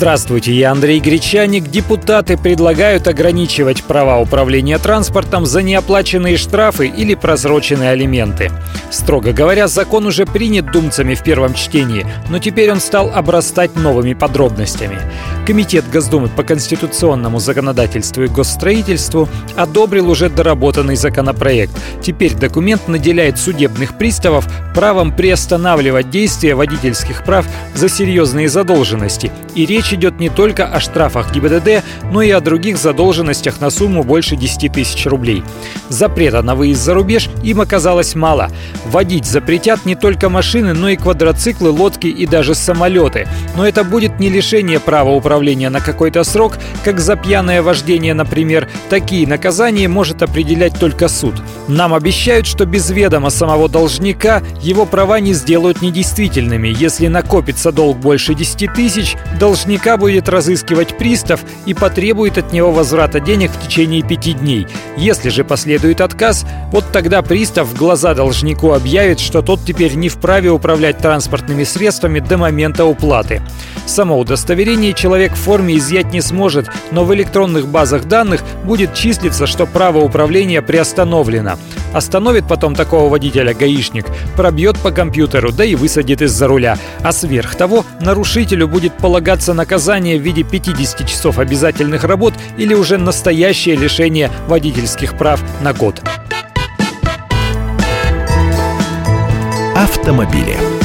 Здравствуйте, я Андрей Гречаник. Депутаты предлагают ограничивать права управления транспортом за неоплаченные штрафы или просроченные алименты. Строго говоря, закон уже принят думцами в первом чтении, но теперь он стал обрастать новыми подробностями. Комитет Госдумы по конституционному законодательству и госстроительству одобрил уже доработанный законопроект. Теперь документ наделяет судебных приставов правом приостанавливать действие водительских прав за серьезные задолженности. И речь Речь идет не только о штрафах ГИБДД, но и о других задолженностях на сумму больше 10 тысяч рублей. Запрета на выезд за рубеж им оказалось мало. Водить запретят не только машины, но и квадроциклы, лодки и даже самолеты. Но это будет не лишение права управления на какой-то срок, как за пьяное вождение, например. Такие наказания может определять только суд. Нам обещают, что без ведома самого должника его права не сделают недействительными. Если накопится долг больше 10 тысяч, должник наверняка будет разыскивать пристав и потребует от него возврата денег в течение пяти дней. Если же последует отказ, вот тогда пристав в глаза должнику объявит, что тот теперь не вправе управлять транспортными средствами до момента уплаты. Само удостоверение человек в форме изъять не сможет, но в электронных базах данных будет числиться, что право управления приостановлено. Остановит потом такого водителя гаишник, пробьет по компьютеру, да и высадит из-за руля. А сверх того, нарушителю будет полагаться наказание в виде 50 часов обязательных работ или уже настоящее лишение водительских прав на год. Автомобили.